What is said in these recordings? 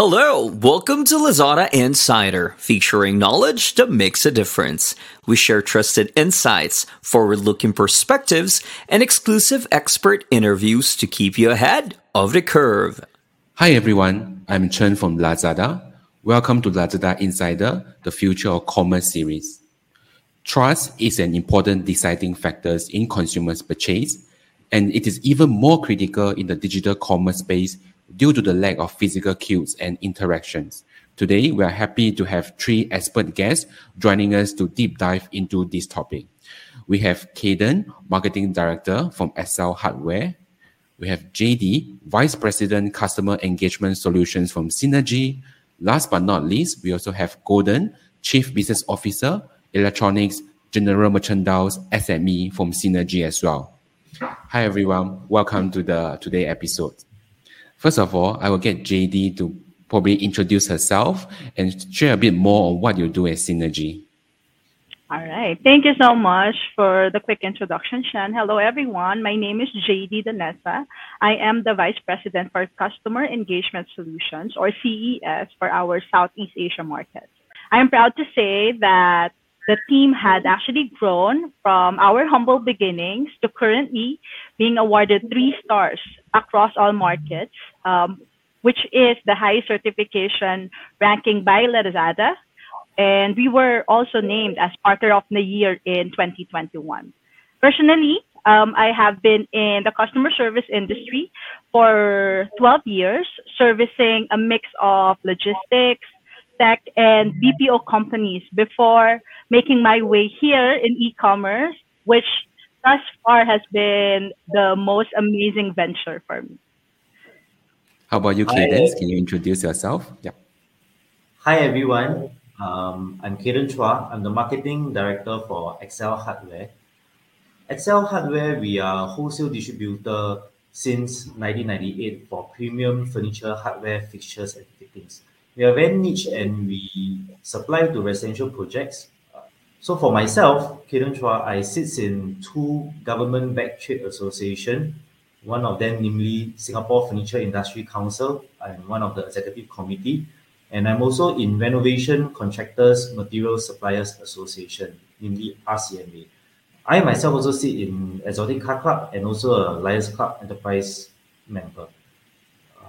Hello, welcome to Lazada Insider, featuring knowledge that makes a difference. We share trusted insights, forward looking perspectives, and exclusive expert interviews to keep you ahead of the curve. Hi everyone, I'm Chen from Lazada. Welcome to Lazada Insider, the Future of Commerce series. Trust is an important deciding factor in consumers' purchase, and it is even more critical in the digital commerce space due to the lack of physical cues and interactions. Today, we are happy to have three expert guests joining us to deep dive into this topic. We have Kaden, Marketing Director from Excel Hardware. We have JD, Vice President Customer Engagement Solutions from Synagie. Last but not least, we also have Gordon, Chief Business Officer, Electronics General Merchandise SME from Synagie as well. Hi everyone, welcome to the today episode. First of all, I will get JD to probably introduce herself and share a bit more on what you do at Synagie. All right. Thank you so much for the quick introduction, Shan. Hello, everyone. My name is JD Denosa. I am the Vice President for Customer Engagement Solutions, or CES, for our Southeast Asia markets. I am proud to say that the team has actually grown from our humble beginnings to currently being awarded three stars across all markets, um, which is the high certification ranking by Lazada. And we were also named as Partner of the Year in 2021. Personally, um, I have been in the customer service industry for 12 years, servicing a mix of logistics, tech, and BPO companies before making my way here in e-commerce, which thus far has been the most amazing venture for me. How about you, Cadence? Can you introduce yourself? Yeah. Hi, everyone. Um, I'm Kaden Choa. I'm the marketing director for Excel Hardware. Excel Hardware, we are a wholesale distributor since 1998 for premium furniture, hardware, fixtures, and fittings. We are very niche and we supply to residential projects, so for myself, Kaden Choa, I sit in two government-backed trade association, one of them namely Singapore Furniture Industry Council. I'm one of the executive committee. And I'm also in Renovation Contractors Material Suppliers Association, namely RCMA. I myself also sit in Exotic Car Club and also a Lions Club Enterprise member.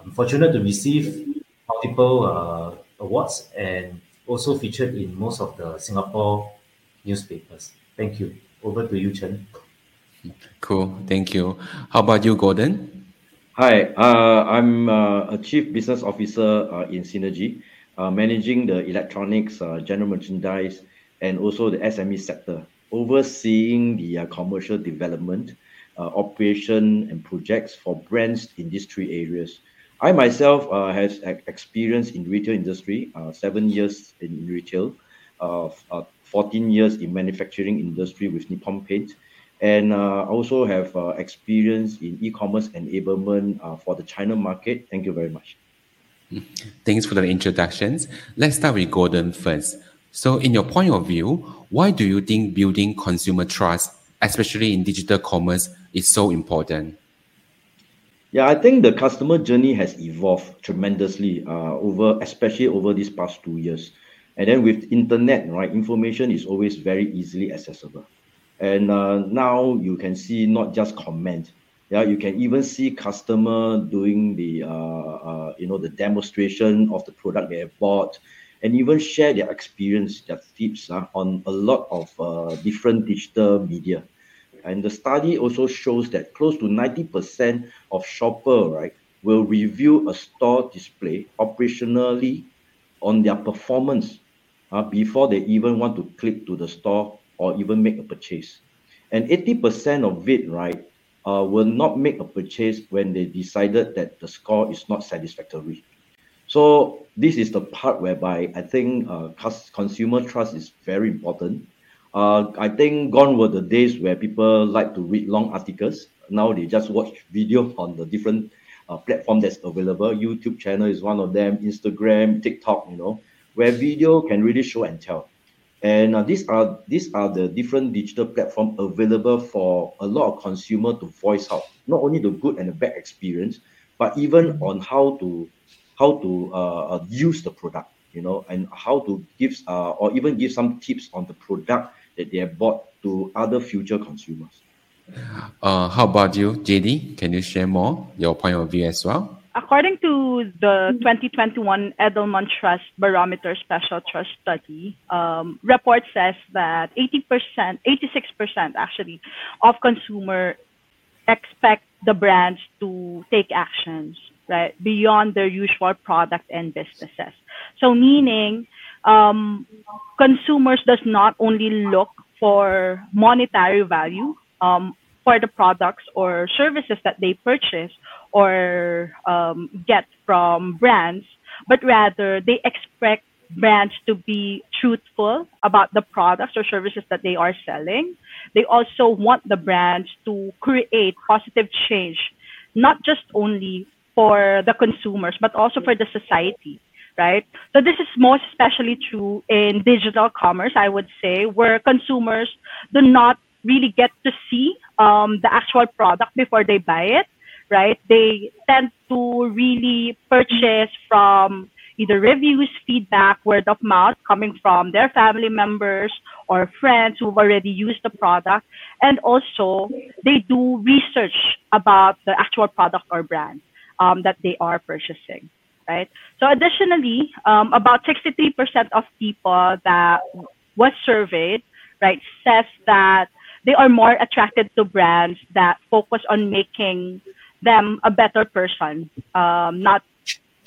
I'm fortunate to receive multiple uh, awards and also featured in most of the Singapore newspapers. Thank you. Over to you, Chen. Cool. Thank you. How about you, Gordon? Hi, uh, I'm uh, a chief business officer uh, in Synagie, uh, managing the electronics, uh, general merchandise, and also the SME sector, overseeing the uh, commercial development, operation, and projects for brands in these three areas. I myself uh, has experience in retail industry, seven years in retail, uh, 14 years in manufacturing industry with Nippon Paint, and uh, also have uh, experience in e-commerce enablement uh, for the China market. Thank you very much. Thanks for the introductions. Let's start with Gordon first. So, in your point of view, why do you think building consumer trust, especially in digital commerce, is so important? Yeah, I think the customer journey has evolved tremendously uh, over, especially over these past two years. And then with internet, right, information is always very easily accessible. And uh, now you can see not just comment, yeah, you can even see customer doing the uh, uh, you know the demonstration of the product they have bought, and even share their experience, their tips uh, on a lot of uh, different digital media. And the study also shows that close to 90% of shopper right will review a store display operationally on their performance uh, before they even want to click to the store or even make a purchase. And 80% of it, right, uh, will not make a purchase when they decided that the score is not satisfactory. So this is the part whereby I think uh, consumer trust is very important. Uh, I think gone were the days where people like to read long articles. Now they just watch video on the different uh, platform that's available. YouTube channel is one of them. Instagram, TikTok, you know where video can really show and tell. And uh, these are these are the different digital platform available for a lot of consumer to voice out not only the good and the bad experience, but even on how to how to uh, uh, use the product, you know, and how to give uh, or even give some tips on the product that they have bought to other future consumers. Uh, how about you, JD? Can you share more your point of view as well? According to the 2021 Edelman Trust Barometer Special Trust Study, um, report says that 80%, 86% actually, of consumer expect the brands to take actions right beyond their usual product and businesses. So meaning, um, consumers does not only look for monetary value um, for the products or services that they purchase or um, get from brands, but rather they expect brands to be truthful about the products or services that they are selling. They also want the brands to create positive change, not just only for the consumers, but also for the society, right? So this is most especially true in digital commerce, I would say, where consumers do not really get to see um, the actual product before they buy it, right? They tend to really purchase from either reviews, feedback, word of mouth coming from their family members or friends who've already used the product. And also, they do research about the actual product or brand um, that they are purchasing, right? So, additionally, um, about 63% of people that was surveyed, right, says that they are more attracted to brands that focus on making them a better person, um, not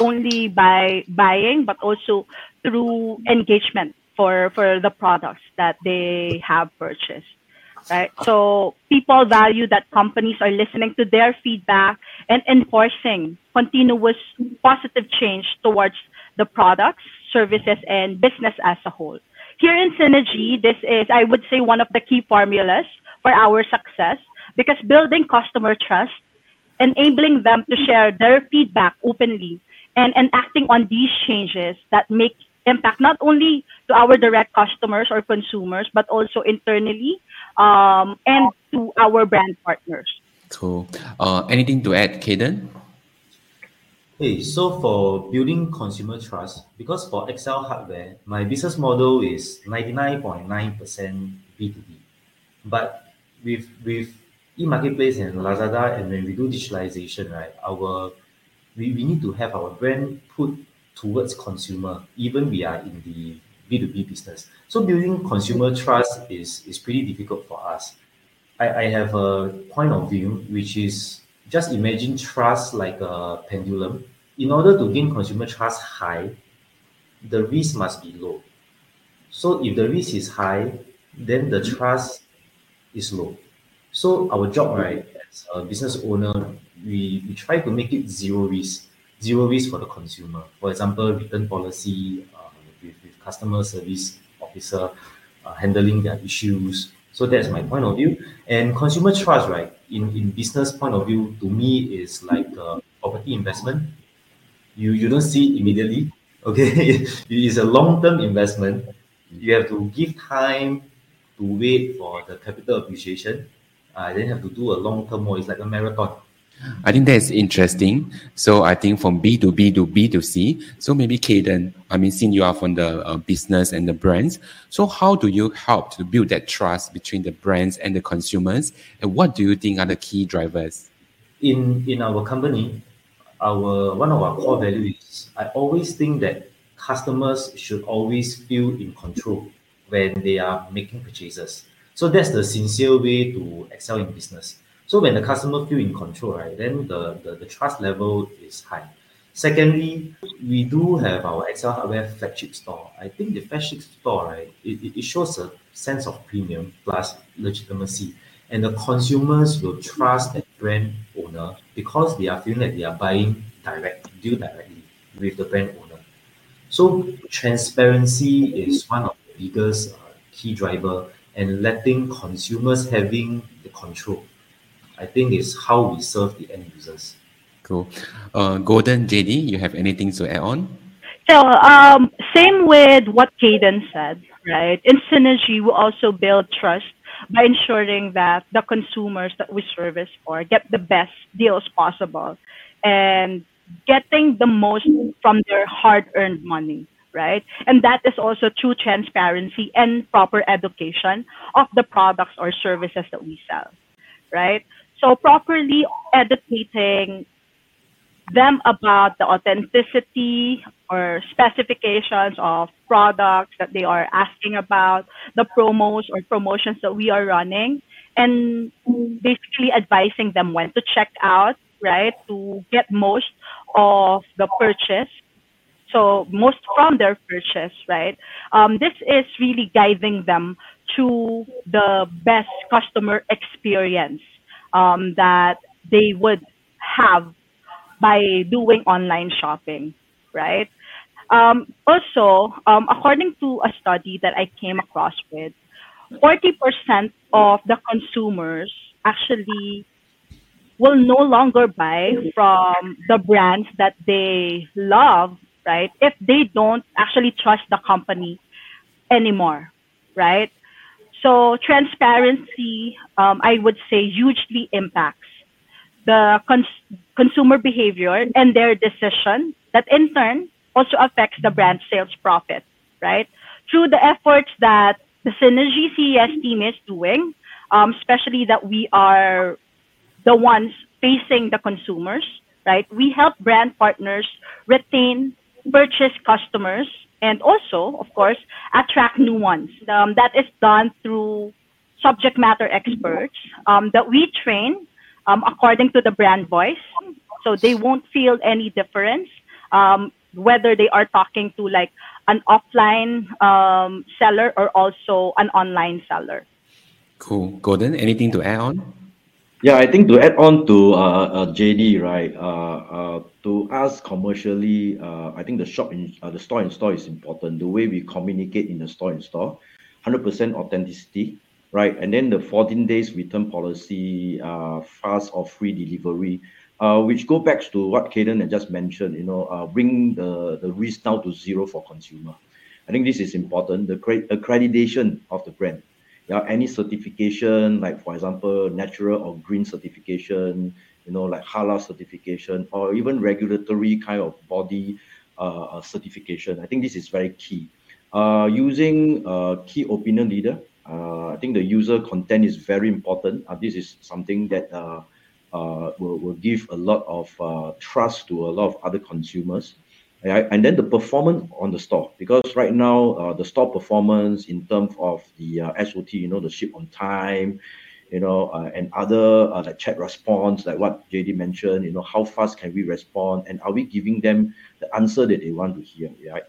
only by buying but also through engagement for for the products that they have purchased right? So people value that companies are listening to their feedback and enforcing continuous positive change towards the products services and business as a whole here in Synagie this is i would say one of the key formulas for our success because building customer trust enabling them to share their feedback openly and, and acting on these changes that make impact not only to our direct customers or consumers, but also internally um, and to our brand partners. Cool. Uh, anything to add, Kaden? Hey, so for building consumer trust, because for Excel hardware, my business model is 99.9% B2B. But with with e-marketplace and Lazada, and when we do digitalization, right, our we, we need to have our brand put towards consumer, even we are in the B2B business. So building consumer trust is, is pretty difficult for us. I, I have a point of view, which is just imagine trust like a pendulum. In order to gain consumer trust high, the risk must be low. So if the risk is high, then the trust is low. So our job, right, as a business owner, we, we try to make it zero risk, zero risk for the consumer. For example, return policy uh, with, with customer service officer uh, handling their issues. So that's my point of view. And consumer trust, right, in, in business point of view, to me is like a property investment. You you don't see immediately. Okay, it is a long-term investment. You have to give time to wait for the capital appreciation. I uh, then have to do a long-term more. It's like a marathon. I think that's interesting. So I think from B to B to B to C. So maybe Kaden, I mean, since you are from the uh, business and the brands, so how do you help to build that trust between the brands and the consumers? And what do you think are the key drivers? In in our company, our one of our core values I always think that customers should always feel in control when they are making purchases. So that's the sincere way to excel in business. So when the customer feel in control, right, then the, the, the trust level is high. Secondly, we do have our Excel hardware flagship store. I think the flagship store, right, it, it shows a sense of premium plus legitimacy. And the consumers will trust that brand owner because they are feeling that they are buying direct, deal directly with the brand owner. So transparency is one of the biggest uh, key driver and letting consumers having the control I think is how we serve the end users. Cool. Uh, Gordon, JD, you have anything to add on? So, um, same with what Kaden said, right? In Synagie, we also build trust by ensuring that the consumers that we service for get the best deals possible. And getting the most from their hard-earned money, right? And that is also true transparency and proper education of the products or services that we sell, right? So properly educating them about the authenticity or specifications of products that they are asking about, the promos or promotions that we are running, and basically advising them when to check out, right, to get most of the purchase. So most from their purchase, right? Um, this is really guiding them to the best customer experience um, that they would have by doing online shopping, right? Um, also, um, according to a study that I came across with, 40% of the consumers actually will no longer buy from the brands that they love, right? If they don't actually trust the company anymore, right? So transparency, um, I would say, hugely impacts the cons- consumer behavior and their decision that in turn also affects the brand sales profit, right? Through the efforts that the Synagie CES team is doing, um, especially that we are the ones facing the consumers, right? We help brand partners retain purchase customers and also, of course, attract new ones. Um, that is done through subject matter experts um, that we train um, according to the brand voice. So they won't feel any difference um, whether they are talking to like an offline um, seller or also an online seller. Cool. Gordon, anything to add on? Yeah, I think to add on to uh, uh, JD, right? Uh, uh, to us commercially, uh, I think the shop in uh, the store in store is important. The way we communicate in the store in store, hundred percent authenticity, right? And then the fourteen days return policy, uh, fast or free delivery, uh, which go back to what Kaden had just mentioned. You know, uh, bring the the risk down to zero for consumer. I think this is important. The accreditation of the brand yeah, any certification, like for example, natural or green certification, you know, like halal certification, or even regulatory kind of body uh, uh certification. I think this is very key. Uh, using uh, key opinion leader, uh, I think the user content is very important. This is something that will, will give a lot of trust to a lot of other consumers. And then the performance on the store, because right now uh, the store performance in terms of the uh, SOT, you know, the ship on time, you know, uh, and other uh, like chat response, like what JD mentioned, you know, how fast can we respond, and are we giving them the answer that they want to hear, right?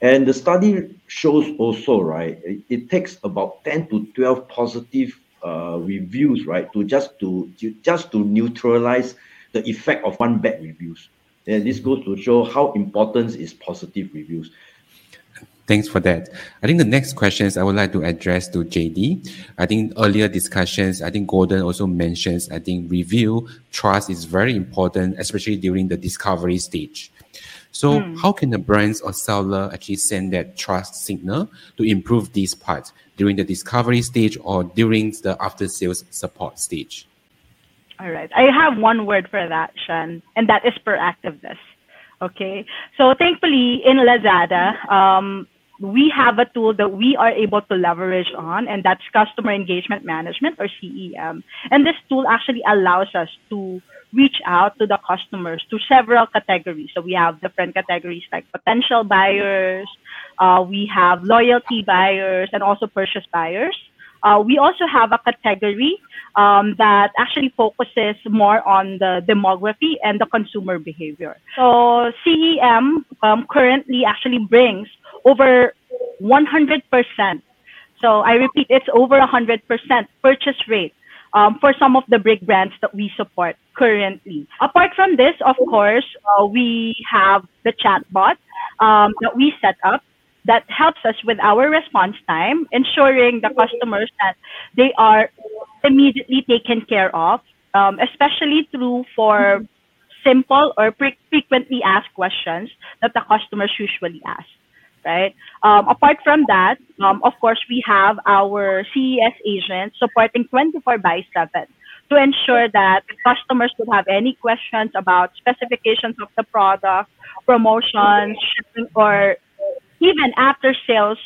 And the study shows also, right, it, it takes about ten to twelve positive uh, reviews, right, to just to, to just to neutralize the effect of one bad reviews. And this goes to show how important is positive reviews. Thanks for that. I think the next questions I would like to address to JD. I think earlier discussions, I think Gordon also mentions, I think review trust is very important, especially during the discovery stage. So mm. how can the brands or seller actually send that trust signal to improve this part during the discovery stage or during the after sales support stage? All right. I have one word for that, Shan, and that is proactiveness. Okay. So thankfully in Lazada, um, we have a tool that we are able to leverage on, and that's customer engagement management or CEM. And this tool actually allows us to reach out to the customers to several categories. So we have different categories like potential buyers, uh, we have loyalty buyers, and also purchase buyers. Uh, we also have a category um, that actually focuses more on the demography and the consumer behavior. So CEM um, currently actually brings over 100%. So I repeat, it's over 100% purchase rate um, for some of the big brands that we support currently. Apart from this, of course, uh, we have the chatbot um, that we set up that helps us with our response time, ensuring the customers that they are immediately taken care of, um, especially through for simple or pre- frequently asked questions that the customers usually ask. Right. Um, apart from that, um, of course, we have our CES agents supporting 24 by 7 to ensure that customers would have any questions about specifications of the product, promotions, shipping, or even after sales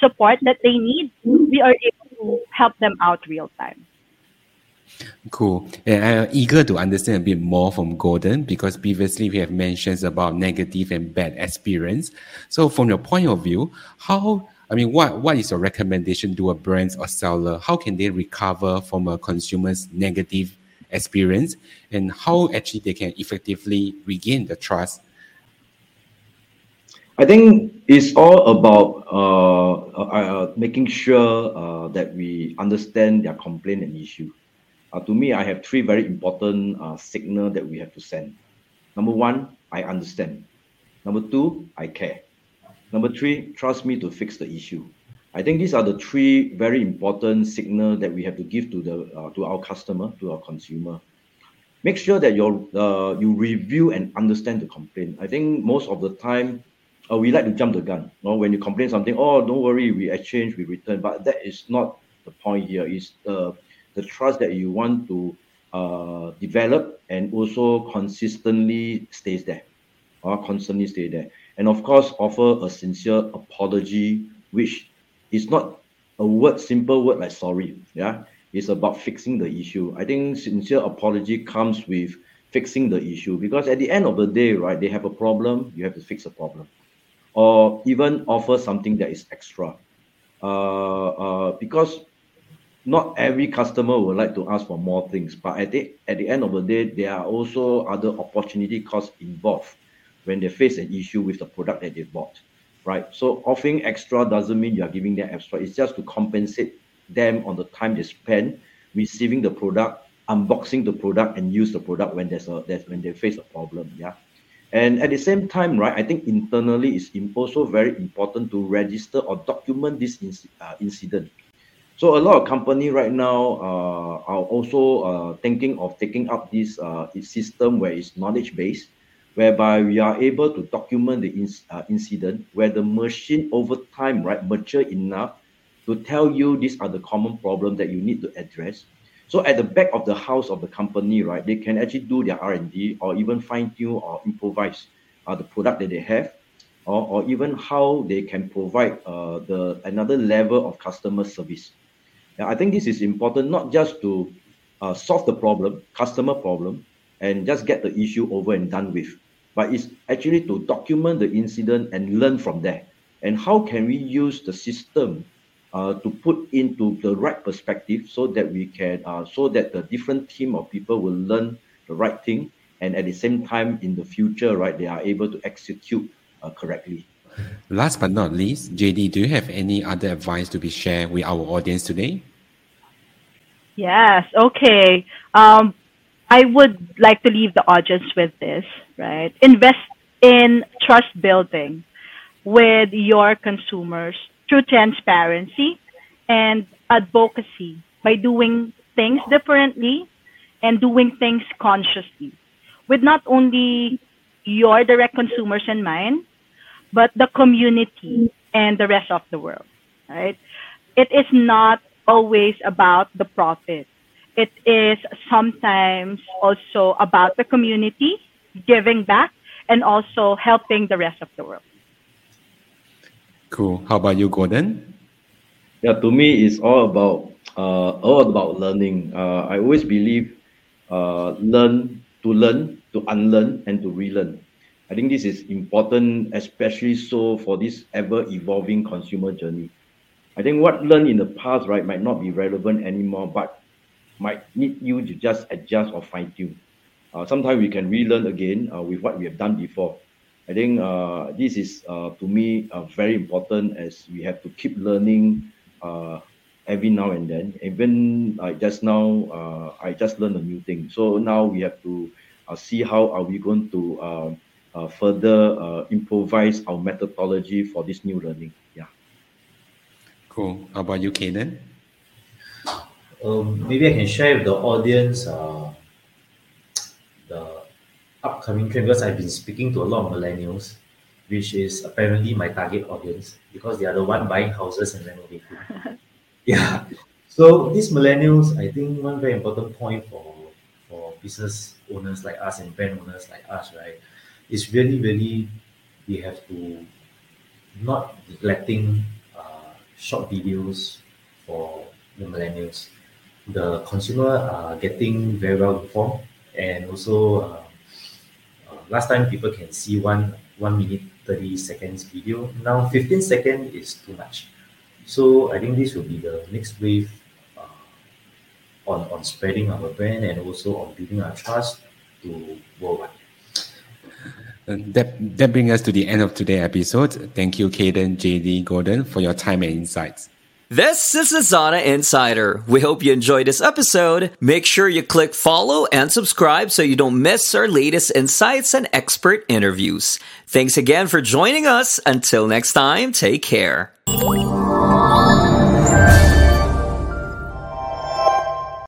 support that they need, we are able to help them out real time. Cool. And I'm eager to understand a bit more from Gordon because previously we have mentions about negative and bad experience. So from your point of view, how I mean, what, what is your recommendation to a brand or seller? How can they recover from a consumer's negative experience and how actually they can effectively regain the trust? I think it's all about uh, uh, uh making sure uh, that we understand their complaint and issue. Uh, to me, I have three very important uh, signal that we have to send. Number one, I understand. Number two, I care. Number three, trust me to fix the issue. I think these are the three very important signal that we have to give to the to our customer, to our consumer. Make sure that you uh, you review and understand the complaint. I think most of the time, uh, we like to jump the gun. You know, when you complain something, oh, don't worry, we exchange, we return. But that is not the point here. Is the the trust that you want to uh, develop and also consistently stays there, or constantly stay there and of course offer a sincere apology which is not a word simple word like sorry yeah it's about fixing the issue i think sincere apology comes with fixing the issue because at the end of the day right they have a problem you have to fix a problem or even offer something that is extra uh, uh, because not every customer would like to ask for more things but at the at the end of the day there are also other opportunity costs involved when they face an issue with the product that they bought, right? So offering extra doesn't mean you are giving them extra. It's just to compensate them on the time they spend receiving the product, unboxing the product, and use the product when there's a that's when they face a problem. Yeah. And at the same time, right, I think internally it's also very important to register or document this inc- uh, incident. So a lot of company right now uh, are also uh, thinking of taking up this uh, system where it's knowledge based whereby we are able to document the in, uh, incident where the machine over time right mature enough to tell you these are the common problems that you need to address so at the back of the house of the company right they can actually do their r&d or even fine tune or improvise uh, the product that they have or, or even how they can provide uh, the another level of customer service yeah, i think this is important not just to uh, solve the problem customer problem and just get the issue over and done with but it's actually to document the incident and learn from there. And how can we use the system uh, to put into the right perspective so that we can, uh, so that the different team of people will learn the right thing, and at the same time, in the future, right, they are able to execute uh, correctly. Last but not least, JD, do you have any other advice to be shared with our audience today? Yes. Okay. Um, I would like to leave the audience with this, right? Invest in trust building with your consumers through transparency and advocacy by doing things differently and doing things consciously with not only your direct consumers in mind, but the community and the rest of the world, right? It is not always about the profit it is sometimes also about the community giving back and also helping the rest of the world. Cool. How about you, Gordon? Yeah, to me, it's all about uh, all about learning. Uh, I always believe uh, learn to learn, to unlearn, and to relearn. I think this is important, especially so for this ever evolving consumer journey. I think what learned in the past, right, might not be relevant anymore, but might need you to just adjust or fine tune. Uh, sometimes we can relearn again uh, with what we have done before. I think uh, this is uh, to me uh, very important as we have to keep learning uh, every now and then. Even uh, just now, uh, I just learned a new thing. So now we have to uh, see how are we going to uh, uh, further uh, improvise our methodology for this new learning. Yeah. Cool. How about you, Kaden? Um, maybe I can share with the audience uh, the upcoming trend because I've been speaking to a lot of millennials, which is apparently my target audience because they are the one buying houses and renovating. yeah. So these millennials, I think one very important point for for business owners like us and brand owners like us, right, is really, really we have to not neglecting uh, short videos for the millennials. The consumer are getting very well informed, and also uh, last time people can see one one minute 30 seconds video. Now 15 seconds is too much. So I think this will be the next wave uh, on, on spreading our brand and also on building our trust to worldwide. That, that brings us to the end of today's episode. Thank you, Kaden, JD, Gordon, for your time and insights. This is Lazada Insider. We hope you enjoyed this episode. Make sure you click follow and subscribe so you don't miss our latest insights and expert interviews. Thanks again for joining us. Until next time, take care.